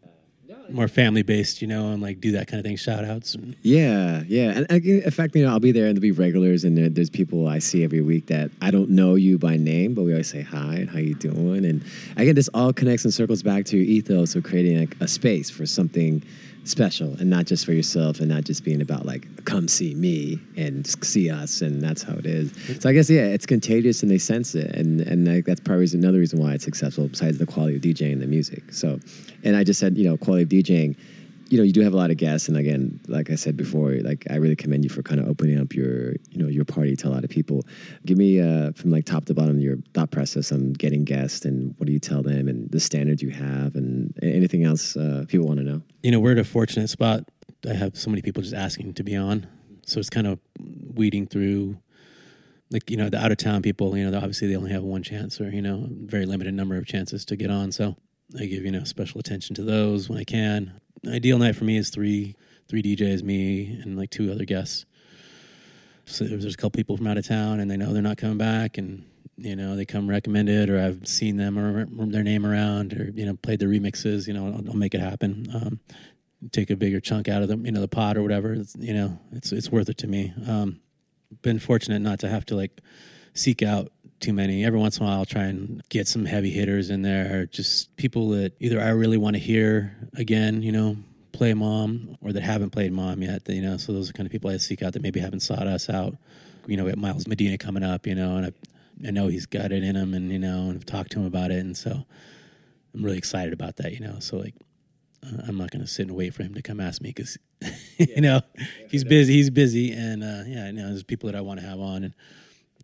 more family based, you know, and like do that kind of thing, shout outs. And, Yeah, yeah. And in fact, you know, I'll be there and there'll be regulars and there, there's people I see every week that I don't know you by name, but we always say hi and how you doing. And again, this all connects and circles back to your ethos of creating like a space for something special and not just for yourself and not just being about like come see me and see us and that's how it is. So I guess yeah, it's contagious and they sense it and and like, that's probably another reason why it's successful besides the quality of DJing and the music. So and I just said, you know, quality of DJing you know, you do have a lot of guests, and again, like I said before, like I really commend you for kind of opening up your, you know, your party to a lot of people. Give me uh, from like top to bottom your thought process on getting guests, and what do you tell them, and the standards you have, and anything else uh, people want to know. you know, we're at a fortunate spot. I have so many people just asking to be on, so it's kind of weeding through. Like you know, the out of town people, you know, obviously they only have one chance, or you know, very limited number of chances to get on. So I give you know special attention to those when I can. Ideal night for me is three three DJs, me and like two other guests. So there's a couple people from out of town, and they know they're not coming back, and you know they come recommended, or I've seen them or their name around, or you know played the remixes. You know, I'll, I'll make it happen. Um, take a bigger chunk out of them, you know, the pot or whatever. It's, you know, it's it's worth it to me. Um, been fortunate not to have to like seek out too many. Every once in a while, I'll try and get some heavy hitters in there, just people that either I really want to hear again, you know, play mom, or that haven't played mom yet. You know, so those are kind of people I seek out that maybe haven't sought us out. You know, we have Miles Medina coming up, you know, and I, I know he's got it in him, and you know, and I've talked to him about it, and so I'm really excited about that. You know, so like uh, I'm not going to sit and wait for him to come ask me because, (laughs) you know, he's busy. He's busy, and uh, yeah, you know, there's people that I want to have on, and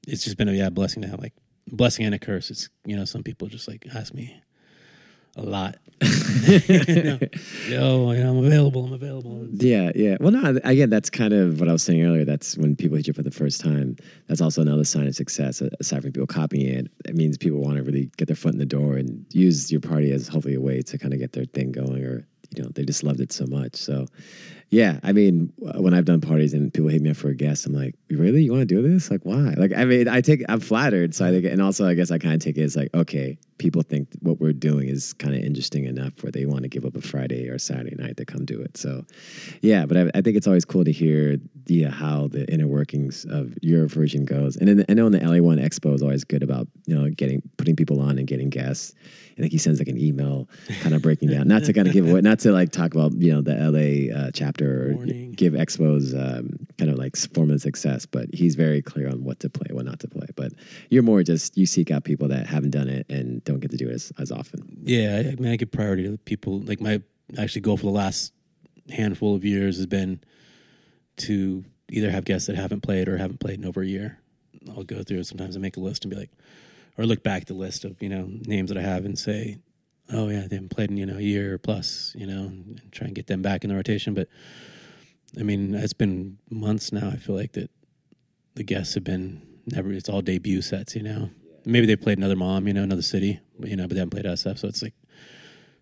it's just been a yeah blessing to have like blessing and a curse. It's you know, some people just like ask me a lot. you (laughs) know, Yo, you know, I'm available. I'm available. Yeah, yeah. Well, no, again, that's kind of what I was saying earlier. That's when people hit you for the first time. That's also another sign of success. Aside from people copying it, it means people want to really get their foot in the door and use your party as hopefully a way to kind of get their thing going, or you know, they just loved it so much. So, yeah, I mean, when I've done parties and people hit me up for a guest, I'm like, really, you want to do this? Like, why? Like, I mean, I take, I'm flattered. So I think, and also, I guess I kind of take it as like, okay, people think what we're doing is kind of interesting enough where they want to give up a Friday or Saturday night to come do it. So, yeah, but I, I think it's always cool to hear the how the inner workings of your version goes. And then I know in the LA One Expo is always good about you know getting putting people on and getting guests. I think he sends like an email, (laughs) kind of breaking down, not to kind of give away, not to like talk about you know the LA uh, chapter or Warning. give expos um, kind of like formula success, but he's very clear on what to play, what not to play. But you're more just you seek out people that haven't done it and don't get to do it as, as often. Yeah, I, I mean, I give priority to people. Like my actually goal for the last handful of years has been to either have guests that haven't played or haven't played in over a year. I'll go through. Sometimes I make a list and be like, or look back at the list of you know names that I have and say, oh yeah, they haven't played in you know a year plus, you know, and try and get them back in the rotation. But I mean, it's been months now. I feel like that the guests have been never. It's all debut sets, you know. Maybe they played another mom, you know, another city, but you know, but they haven't played SF. So it's like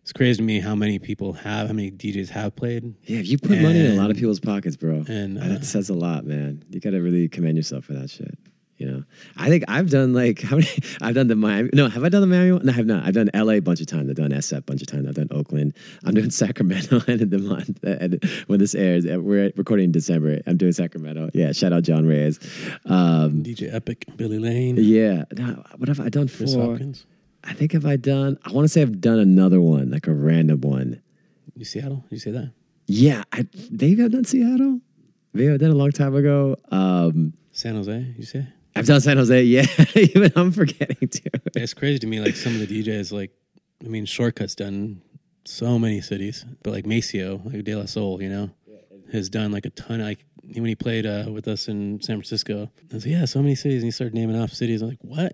it's crazy to me how many people have, how many DJs have played, Yeah, you put money in a lot of people's pockets, bro. and uh, that says a lot, man. You got to really commend yourself for that shit. You know. I think I've done like how many? (laughs) I've done the Miami. No, have I done the Miami one? No, I have not. I've done LA a bunch of times. I've done SF a bunch of times. I've done Oakland. I'm doing (laughs) Sacramento end of the month. And when this airs, we're recording in December. I'm doing Sacramento. Yeah, shout out John Reyes. Um, DJ Epic, Billy Lane, yeah. What have I done for? Chris Hopkins. I think have I done? I want to say I've done another one, like a random one. You Seattle? You say that? Yeah, I, maybe I've done Seattle. Maybe I've done a long time ago. Um, San Jose? You say? I've done San Jose. Yeah, (laughs) even I'm forgetting too. It's crazy to me. Like some of the DJs, like I mean, Shortcut's done so many cities, but like Maseo, like De La Soul, you know, has done like a ton. Like when he played uh, with us in San Francisco, I was like, yeah, so many cities, and he started naming off cities. I'm like, what?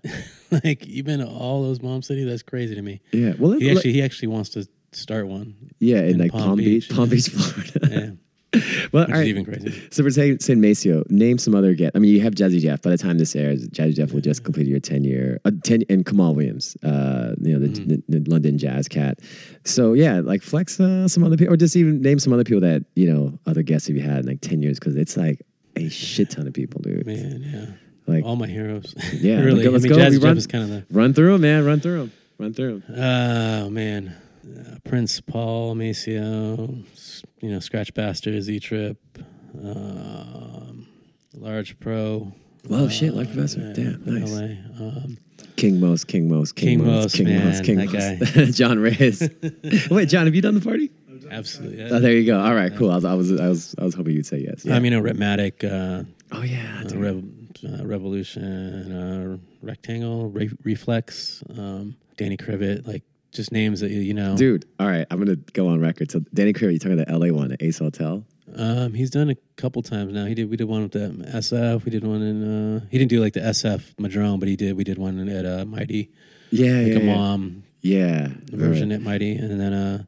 (laughs) like you've been to all those mom cities? That's crazy to me. Yeah, well, He actually he actually wants to start one. yeah, in, in like Palm Palm, Beach, Beach, Palm. Beach, Florida. Yeah, (laughs) (laughs) well, which right. even crazy. So we're saying San Maseo. Name some other get. I mean, you have Jazzy Jeff. By the time this airs, Jazzy Jeff will just complete your ten year. Uh, ten and Kamaal Williams. Uh, you know the, Mm-hmm. the, the London Jazz Cat. So yeah, like flex uh, some other people, or just even name some other people that you know other guests have you had in like ten years because it's like a shit ton of people, dude. Man, yeah. Like all my heroes. (laughs) Yeah, (laughs) really. let's I mean, go. Jazzy Jeff run- is kind of the run through them, man. Run through them. Run through them. Oh man, uh, Prince Paul Maseo, you know Scratch Bastid, Z Trip, um, Large Pro. Whoa, shit, Large Professor. Damn, nice. LA. Um, King Most, King Most, King, King Most, King man, Most, King that Most. (laughs) John Reyes. (laughs) Wait, John, have you done the party? absolutely. Oh, there you go. All right, cool. I was, I was, I was, I was hoping you'd say yes. Yeah. I mean, a Rhettmatic, uh, oh yeah, uh. Rev- uh, Revolution, uh, Rectangle, Re- Reflex, um, Danny Krivit, like just names that you, you know. dude. All right, I'm gonna go on record. So Danny Krivit, you talking about the LA one, the Ace Hotel? Um, he's done a couple times now. He did. We did one with the SF. We did one in. Uh, he didn't do like the SF Madrone, but he did. We did one at uh, Mighty, Yeah, like yeah, a yeah. mom Yeah, version at Mighty, and then uh,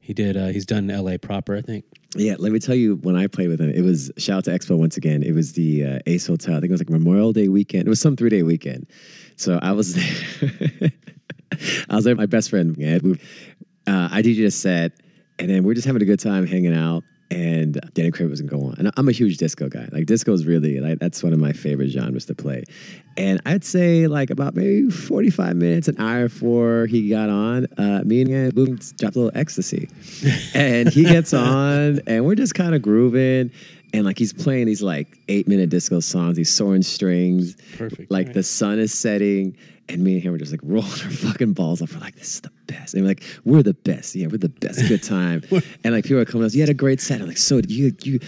he did. Uh, he's done L.A. proper, I think. Yeah, let me tell you, when I played with him, it was shout out to Expo once again. It was the uh, Ace Hotel. I think it was like Memorial Day weekend. It was some three day weekend. So I was (laughs) there. (laughs) I was there with my best friend. Yeah, we, uh, I DJed a set, and then we're just having a good time hanging out. And Danny Crib was gonna go on, and I'm a huge disco guy. Like disco is really like that's one of my favorite genres to play. And I'd say like about maybe 45 minutes, an hour before he got on, uh, me and him dropped a little ecstasy, (laughs) and he gets on, and we're just kind of grooving. And like he's playing these like eight minute disco songs, these soaring strings. Perfect, Like right. the sun is setting, and me and him were just like (laughs) rolling our fucking balls off. We're like, this is the best. And we're like, we're the best. Yeah, we're the best. Good (laughs) time. and like people are coming up, you had a great set. I'm like, so you you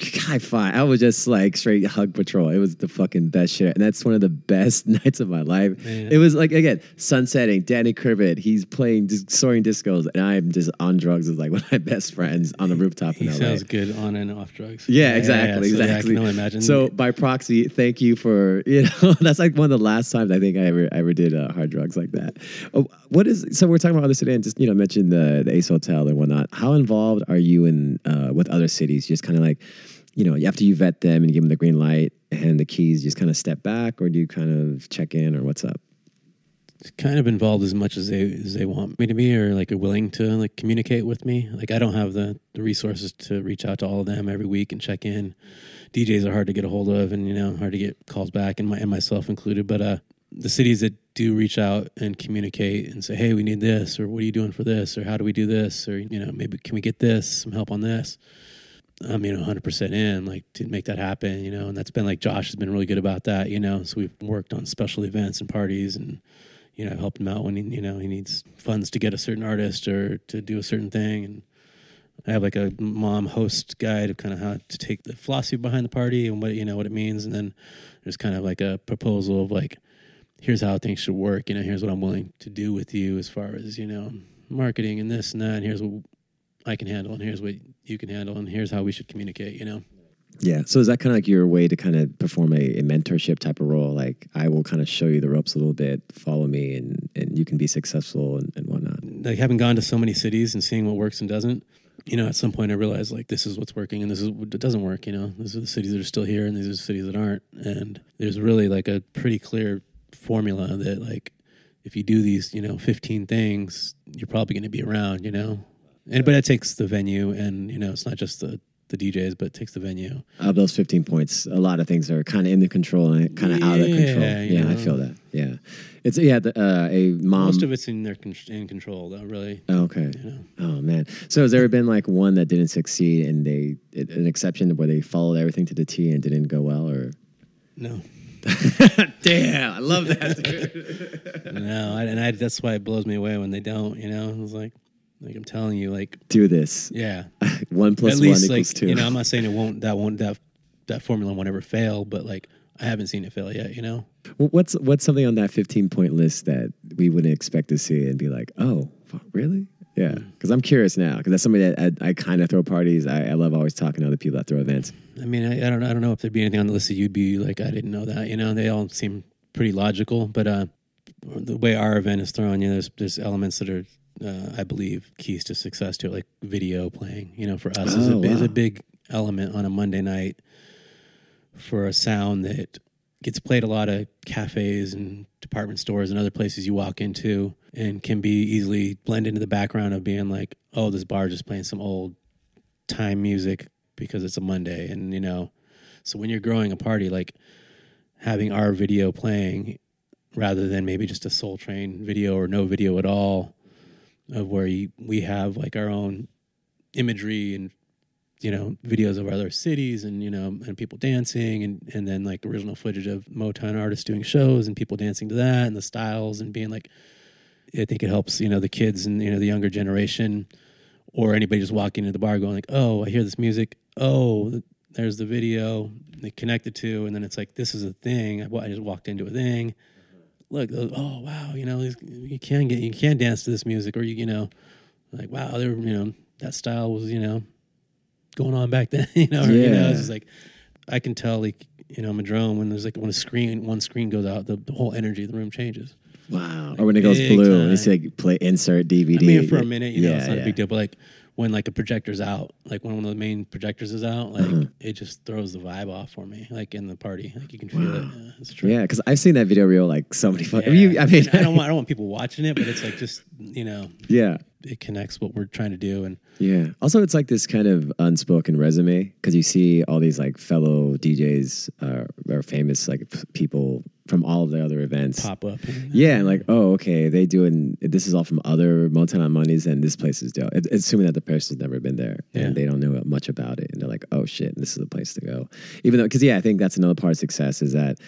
high five. I was just like straight hug patrol. It was the fucking best shit. And that's one of the best (laughs) nights of my life. Man. It was like again, sunsetting, Danny Krivit, he's playing just soaring discos, and I'm just on drugs with like one of my best friends on the rooftop He in LA. sounds good on and off drugs. Yeah, exactly, so, yeah, I exactly. can only imagine. So by proxy, thank you for you know that's like one of the last times I think I ever ever did uh, hard drugs like that. Oh, what is so we're talking about other cities just you know mentioned the the Ace Hotel and whatnot. How involved are you in uh, with other cities? Just kind of like you know after you vet them and give them the green light and the keys, just kind of step back or do you kind of check in or what's up? kind of involved as much as they as they want me to be, or like are willing to like communicate with me. Like I don't have the the resources to reach out to all of them every week and check in. DJs are hard to get a hold of, and you know hard to get calls back, and my and myself included. But uh, the cities that do reach out and communicate and say, "Hey, we need this," or "What are you doing for this?" or "How do we do this?" or you know, maybe can we get this some help on this? I'm you know 100 percent in like to make that happen, you know, and that's been like Josh has been really good about that, you know. So we've worked on special events and parties and you know, helped him out when he, you know, he needs funds to get a certain artist or to do a certain thing. And I have like a mom host guide of kind of how to take the philosophy behind the party and what, you know, what it means. And then there's kind of like a proposal of like, here's how things should work. You know, here's what I'm willing to do with you as far as, you know, marketing and this and that. And here's what I can handle and here's what you can handle. And here's how we should communicate, you know? Yeah. So is that kind of like your way to kind of perform a, a mentorship type of role? Like I will kind of show you the ropes a little bit, follow me, and and you can be successful and, and whatnot. like having gone to so many cities and seeing what works and doesn't, you know, at some point I realized like this is what's working and this is what doesn't work. You know, these are the cities that are still here and these are the cities that aren't. And there's really like a pretty clear formula that like if you do these, you know, 15 things, you're probably going to be around. You know, and but it takes the venue and you know it's not just the the DJs, but it takes the venue. Of those 15 points, a lot of things are kind of in the control and kind of out of control. Yeah, Yeah, I feel that. Yeah, it's yeah. The, uh, a mom. Most of it's in their con- in control, though. Really, Oh, okay. you know. Oh man. So has there been like one that didn't succeed and they an exception where they followed everything to the T and didn't go well or? No, (laughs) Damn, I love that. Dude. (laughs) no, I, and I, that's why it blows me away when they don't. You know, it's like, like I'm telling you, like, Do this. yeah, (laughs) One plus at one least equals like two. you know, I'm not (laughs) saying it won't that won't that that formula won't ever fail, but like I haven't seen it fail yet. You know, Well, What's what's something on that 15 point list that we wouldn't expect to see and be like, oh, really? Yeah, because I'm curious now because that's somebody that I, I kind of throw parties. I, I love always talking to other people that throw events. I mean, I, I don't I don't know if there'd be anything on the list that you'd be like, I didn't know that. You know, they all seem pretty logical, but uh, the way our event is thrown, you know, there's there's elements that are. Uh, I believe keys to success to it, like video playing. You know, for us is, a, Oh, is a big element on a Monday night for a sound that gets played a lot of cafes and department stores and other places you walk into and can be easily blend into the background of being like, oh, this bar just playing some old time music because it's a Monday. And, you know, so when you're growing a party, like having our video playing rather than maybe just a Soul Train video or no video at all, of where you, we have like our own imagery and you know videos of other cities and you know and people dancing and and then like original footage of Motown artists doing shows and people dancing to that and the styles and being like I think it helps you know the kids and you know the younger generation or anybody just walking into the bar going like oh I hear this music. Oh there's the video they connect the two and then it's like this is a thing. I, just walked into a thing. Look oh wow you know you can get you can dance to this music or you you know like wow there you know that style was you know going on back then (laughs) you know or, you know it's just like I can tell like you know I'm a drone when there's like when a screen one screen goes out the, the whole energy of the room changes Wow. Or when it goes blue, time. you see like play insert DVD. I mean for a minute you know Yeah, it's not yeah. a big deal but like when like a projector's out like when one of the main projectors is out like Uh-huh. it just throws the vibe off for me like in the party like you can feel it Wow. yeah, it's true Yeah, because I've seen that video reel like so many. Fun- Yeah. you, I mean, I don't want I don't (laughs) want people watching it but it's like just you know yeah, it connects what we're trying to do and yeah. Also, it's like this kind of unspoken resume because you see all these like fellow DJs uh, or famous like p- people from all of the other events. pop up and, Yeah, and like, oh, okay, they do it. This is all from other on Mondays, and this place is dope. It- Assuming that the person's never been there Yeah. and they don't know much about it, and they're like, oh shit, this is the place to go. Even though, because yeah, I think that's another part of success is that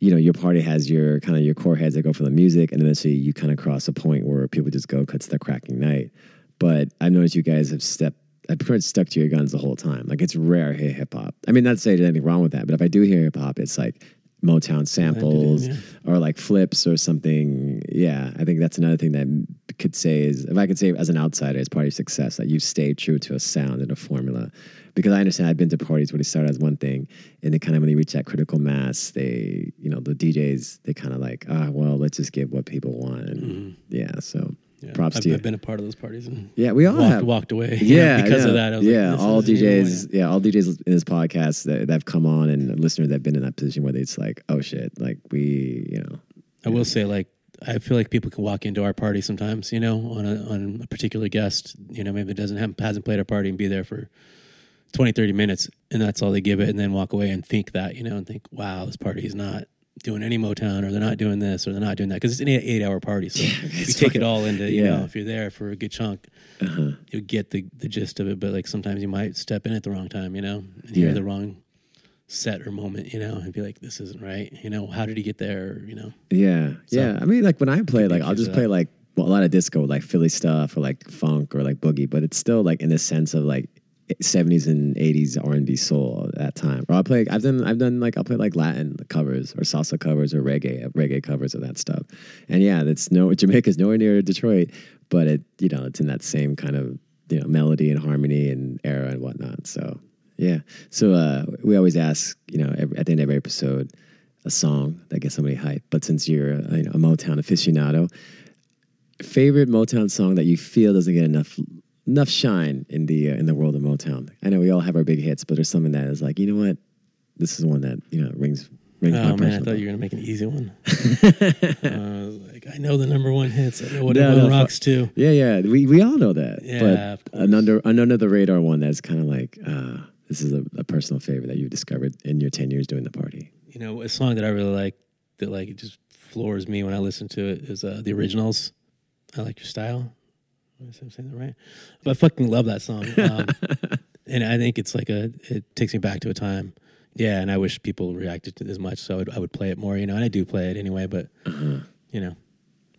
you know your party has your kind of your core heads that go for the music, and then eventually you kind of cross a point where people just go because it's the cracking night. But I've noticed you guys have stepped. I've pretty much stuck to your guns the whole time. Like it's rare to hear hip hop. I mean, not to say there's anything wrong with that, but if I do hear hip hop, it's like Motown samples yeah. or like flips or something. Yeah, I think that's another thing that could say is if I could say as an outsider, it's part of success that you stayed true to a sound and a formula. Because I understand I've been to parties where they start as one thing, and they kind of when they reach that critical mass, they you know the DJs they kind of like ah well let's just get what people want. And Yeah, so yeah, props I've, to you. I've been a part of those parties and yeah, we all walked, have. walked away you know, Yeah, because yeah, of that. I was like, yeah, this all DJs, yeah, all DJs in this podcast that, that have come on and listeners that have been in that position where it's like, oh shit, like we, you know, I will say, like, I feel like people can walk into our party sometimes, you know, on a on a particular guest, you know, maybe it doesn't have hasn't played our party and be there for 20, 30 minutes, and that's all they give it, and then walk away and think that, you know, and think, wow, this party is not doing any Motown, or they're not doing this, or they're not doing that, because it's an eight, eight hour party, so (laughs) you take it all into, you yeah. know, if you're there for a good chunk, uh-huh. you'll get the the gist of it, but like sometimes you might step in at the wrong time, you know, and hear Yeah. the wrong set or moment, you know, and be like, this isn't right, you know, how did he get there, you know. yeah, yeah. I mean, like when I play, like I'll just play like well, a lot of disco, like Philly stuff or like funk or like boogie, but it's still like in the sense of like 70s and 80s R&B soul at that time. Or I'll play, I've done, I've done like, I'll play like Latin covers or salsa covers or reggae, reggae covers of that stuff. And yeah, that's no, Jamaica's nowhere near Detroit, but it, you know, it's in that same kind of, you know, melody and harmony and era and whatnot. So yeah. So uh, we always ask, you know, every, at the end of every episode, a song that gets somebody hyped. But since you're a, you know, a Motown aficionado, favorite Motown song that you feel doesn't get enough enough shine in the uh, in the world of Motown. I know we all have our big hits, but there's something that is like, you know what, this is one that you know rings rings my Oh man, I thought you were gonna make an easy one. uh, (laughs) I was like I know the number one hits. I know what No, everyone no, rocks too. Yeah, yeah, we we all know that. Yeah, but an under an under the radar one that's kind of like, uh, this is a, a personal favorite that you've discovered in your ten years doing the party? You know, a song that I really like that like it just floors me when I listen to it is uh, the originals. I like your style. Am I saying that right? But I fucking love that song, um, (laughs) and I think it's like a. It takes me back to a time. Yeah, and I wish people reacted to it as much, so I would, I would play it more. You know, and I do play it anyway, but you know,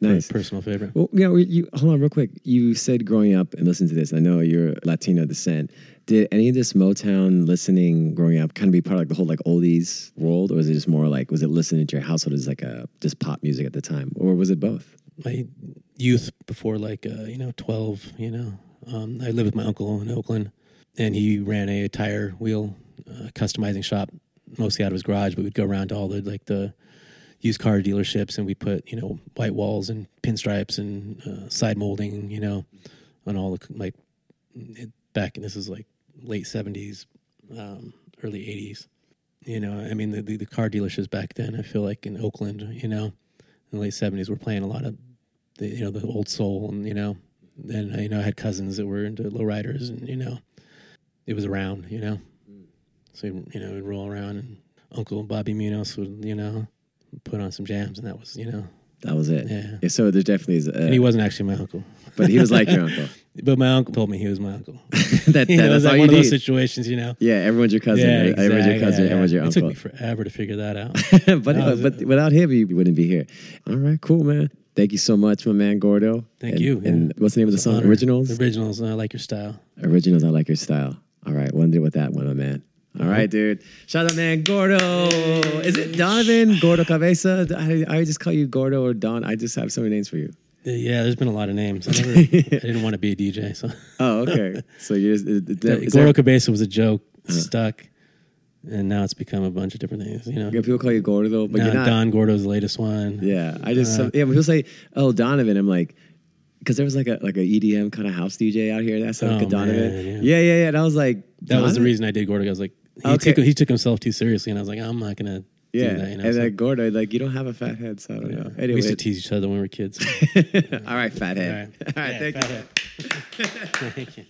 Nice. personal favorite. Well, you know, you hold on real quick. You said growing up and listen to this. I know you're Latino descent. Did any of this Motown listening growing up kind of be part of like the whole like oldies world, or was it just more like was it listening to your household as like a just pop music at the time, or was it both? My youth before like uh, you know 12 you know um, i lived with my uncle in oakland and he ran a tire wheel uh, customizing shop mostly out of his garage. But we'd go around to all the like the used car dealerships and we put you know white walls and pinstripes and uh, side molding you know on all the like back and this is like late 70s um, early 80s you know i mean the, the, the car dealerships back then i feel like in oakland you know in the late seventies were playing a lot of the you know the old soul and you know and you know I had cousins that were into lowriders and you know it was around you know. So you know we'd roll around and Uncle Bobby Munoz would you know put on some jams and that was you know That was it. Yeah. So there definitely is, and he wasn't actually my uncle but he was like your (laughs) uncle. but my uncle told me he was my uncle (laughs) that, that- know, that's all like you one of those situations you know Yeah, everyone's your cousin. right? everyone's your cousin. yeah, Everyone's your yeah. it took uncle. me forever to figure that out (laughs) but but it. without him, you wouldn't be here. All right, cool, man. Thank you so much, my man Gordo. Thank And- you, yeah. And what's the name of the It's song? Originals. originals I like your style Originals. I like your style. All right, one day with that one, my man. All right, dude. Shout out, man. Gordo. Is it Donovan Gordo Cabeza? I, I just call you Gordo or Don. I just have so many names for you. yeah there's been a lot of names I, never, (laughs) I didn't want to be a DJ so Oh, okay. (laughs) so you're just, is, That- is Goro there, Cabeza was a joke, stuck, and now it's become a bunch of different things. You know, yeah, people call you Gordo, but now you're not. Don Gordo's the latest one. Yeah, I just Uh, yeah. People say, "Oh, Donovan," I'm like, because there was like a like a EDM kind of house DJ out here. That's like Oh, a Donovan. man, yeah. yeah, yeah, yeah. And I was like, that was the reason I did Gordo. I was like, he Okay. took he took himself too seriously, and I was like, I'm not gonna Yeah, that. You know, and so- like Gordo, like you don't have a fat head, so I don't yeah. know. we used to tease each other when we were kids. (laughs) all right, fat head. All right, All right, Yeah, thank you. head. (laughs) Thank you.